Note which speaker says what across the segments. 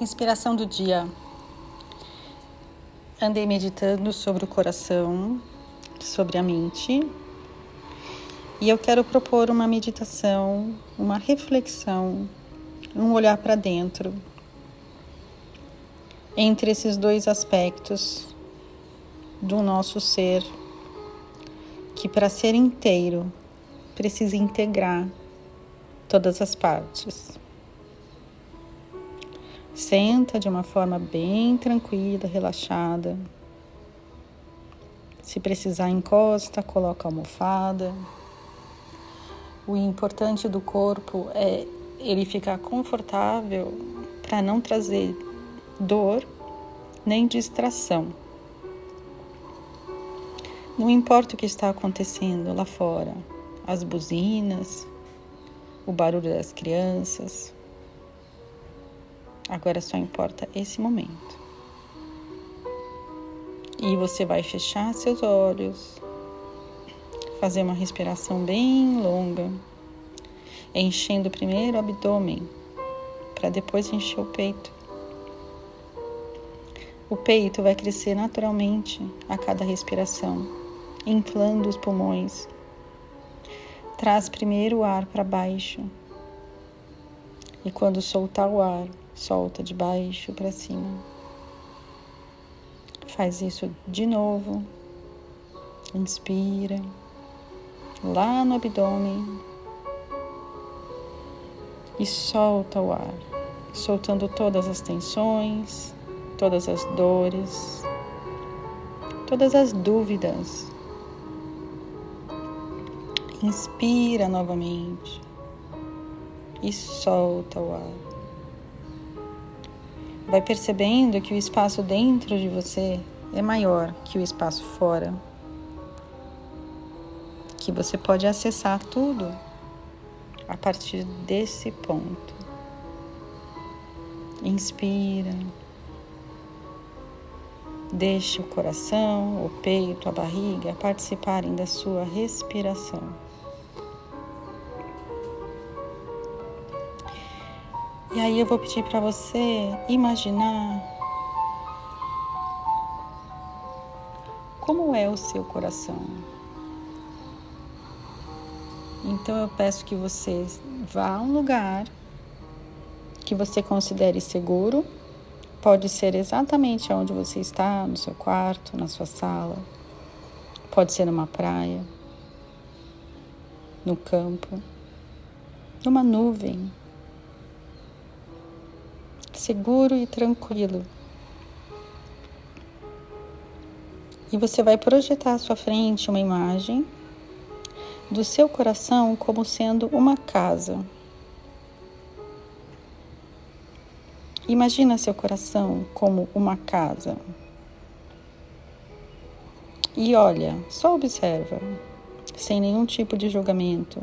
Speaker 1: Inspiração do dia. Andei meditando sobre o coração, sobre a mente, e eu quero propor uma meditação, uma reflexão, um olhar para dentro entre esses dois aspectos do nosso ser, que para ser inteiro precisa integrar todas as partes. Senta de uma forma bem tranquila, relaxada. Se precisar, encosta, coloca a almofada. O importante do corpo é ele ficar confortável para não trazer dor nem distração. Não importa o que está acontecendo lá fora, as buzinas, o barulho das crianças, Agora só importa esse momento. E você vai fechar seus olhos, fazer uma respiração bem longa, enchendo primeiro o abdômen, para depois encher o peito. O peito vai crescer naturalmente a cada respiração, inflando os pulmões. Traz primeiro o ar para baixo. E quando soltar o ar, Solta de baixo para cima. Faz isso de novo. Inspira lá no abdômen e solta o ar, soltando todas as tensões, todas as dores, todas as dúvidas. Inspira novamente e solta o ar vai percebendo que o espaço dentro de você é maior que o espaço fora. Que você pode acessar tudo a partir desse ponto. Inspira. Deixe o coração, o peito, a barriga participarem da sua respiração. E aí eu vou pedir para você imaginar como é o seu coração. Então eu peço que você vá a um lugar que você considere seguro. Pode ser exatamente onde você está, no seu quarto, na sua sala. Pode ser numa praia, no campo, numa nuvem seguro e tranquilo. E você vai projetar à sua frente uma imagem do seu coração como sendo uma casa. Imagina seu coração como uma casa. E olha, só observa, sem nenhum tipo de julgamento.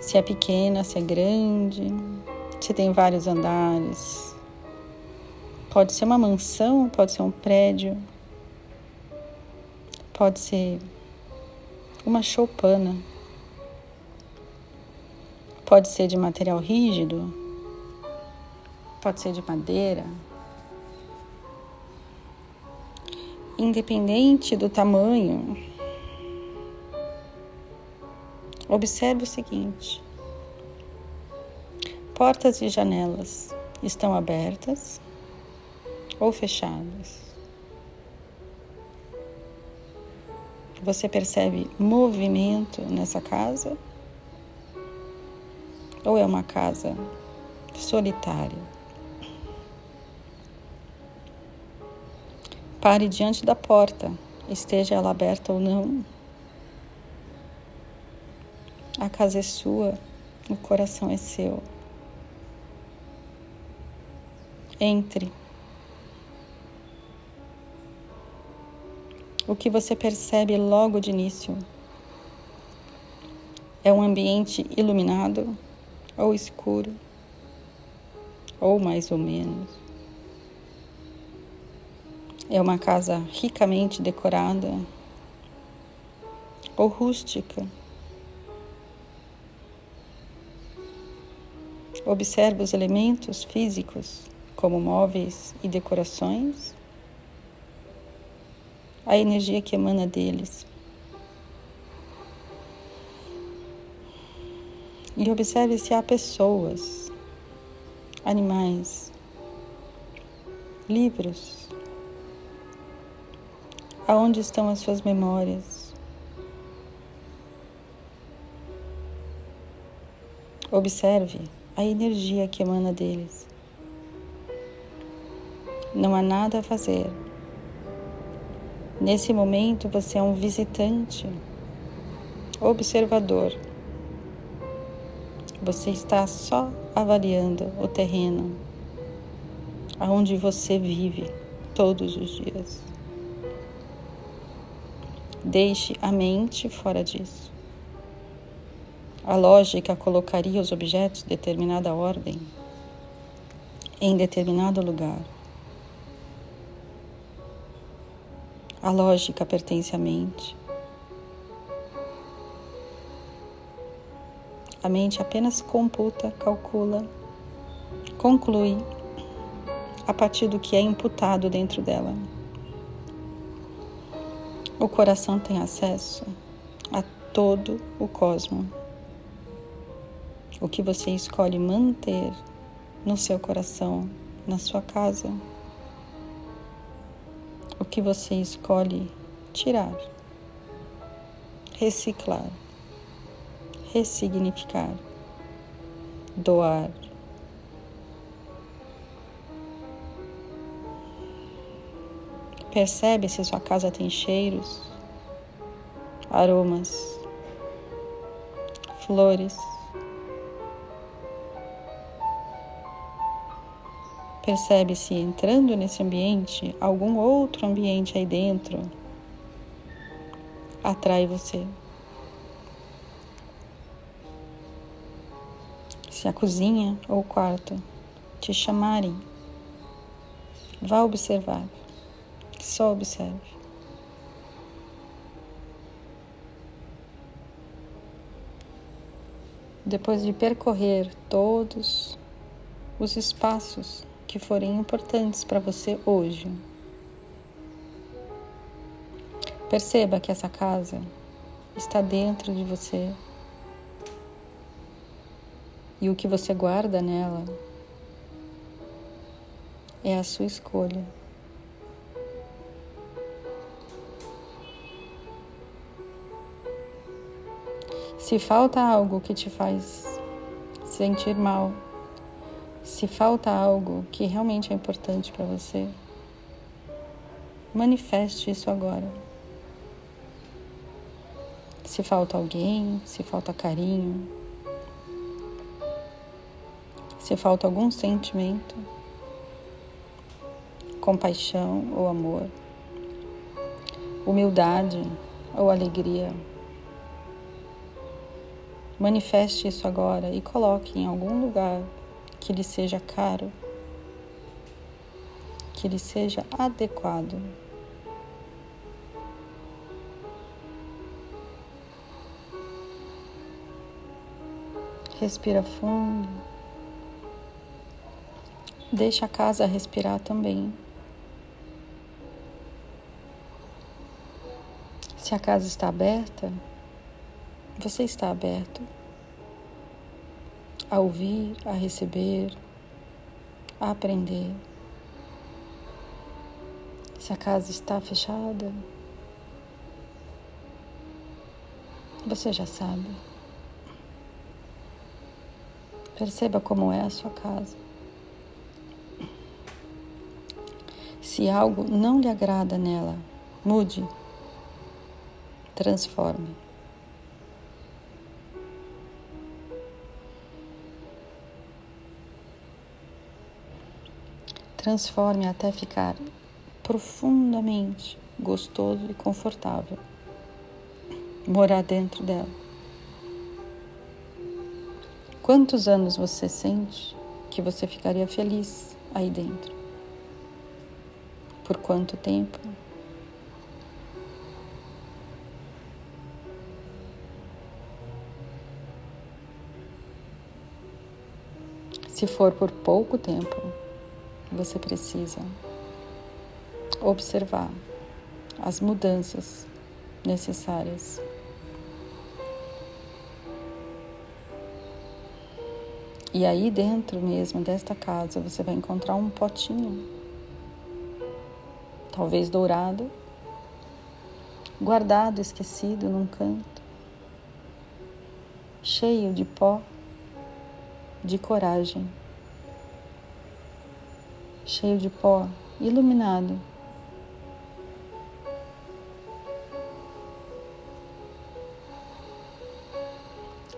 Speaker 1: Se é pequena, se é grande, se tem vários andares. Pode ser uma mansão, pode ser um prédio, pode ser uma choupana, pode ser de material rígido, pode ser de madeira. Independente do tamanho, observe o seguinte: Portas e janelas estão abertas ou fechadas? Você percebe movimento nessa casa? Ou é uma casa solitária? Pare diante da porta, esteja ela aberta ou não. A casa é sua, o coração é seu. Entre. O que você percebe logo de início é um ambiente iluminado ou escuro, ou mais ou menos. É uma casa ricamente decorada ou rústica. Observe os elementos físicos, como móveis e decorações, a energia que emana deles. E observe se há pessoas, animais, livros. Aonde estão as suas memórias? Observe a energia que emana deles. Não há nada a fazer. Nesse momento você é um visitante, observador. Você está só avaliando o terreno aonde você vive todos os dias. Deixe a mente fora disso. A lógica colocaria os objetos de determinada ordem em determinado lugar. A lógica pertence à mente. A mente apenas computa, calcula, conclui a partir do que é imputado dentro dela. O coração tem acesso a todo o cosmos o que você escolhe manter no seu coração, na sua casa, o que você escolhe tirar, reciclar, ressignificar, doar. Percebe se sua casa tem cheiros, aromas, flores. Percebe se entrando nesse ambiente, algum outro ambiente aí dentro atrai você. Se a cozinha ou o quarto te chamarem, vá observar. Só observe. Depois de percorrer todos os espaços que forem importantes para você hoje. Perceba que essa casa está dentro de você e o que você guarda nela é a sua escolha. Se falta algo que te faz sentir mal, se falta algo que realmente é importante para você, manifeste isso agora. Se falta alguém, se falta carinho, se falta algum sentimento, compaixão ou amor, humildade ou alegria, manifeste isso agora e coloque em algum lugar que lhe seja caro, que lhe seja adequado. Respira fundo. Deixa a casa respirar também. Se a casa está aberta, você está aberto a ouvir, a receber, a aprender. Se a casa está fechada, você já sabe. Perceba como é a sua casa. Se algo não lhe agrada nela, mude, transforme. Transforme até ficar profundamente gostoso e confortável. Morar dentro dela. Quantos anos você sente que você ficaria feliz aí dentro? Por quanto tempo? Se for por pouco tempo, você precisa observar as mudanças necessárias. E aí dentro mesmo desta casa você vai encontrar um potinho, talvez dourado, guardado, esquecido num canto, cheio de pó, de coragem, cheio de pó, iluminado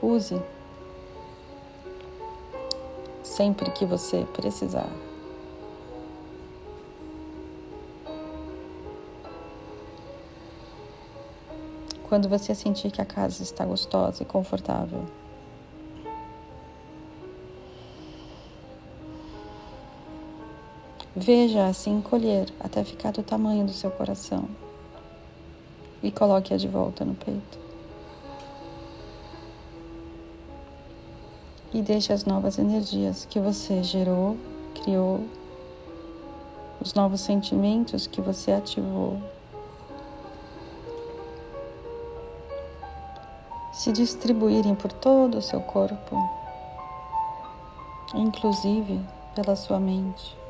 Speaker 1: Use sempre que você precisar. Quando você sentir que a casa está gostosa e confortável. Veja assim colher até ficar do tamanho do seu coração e coloque-a de volta no peito. e deixe as novas energias que você gerou, criou, os novos sentimentos que você ativou, se distribuírem por todo o seu corpo, inclusive pela sua mente.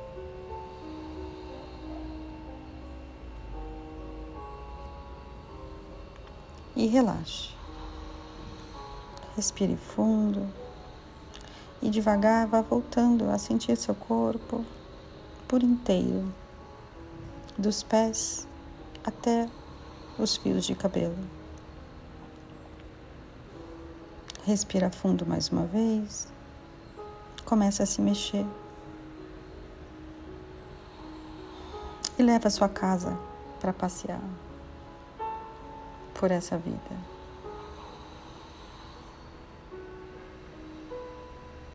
Speaker 1: E relaxe. Respire fundo e devagar vá voltando a sentir seu corpo por inteiro, dos pés até os fios de cabelo. Respira fundo mais uma vez. Começa a se mexer. E leva sua casa para passear por essa vida.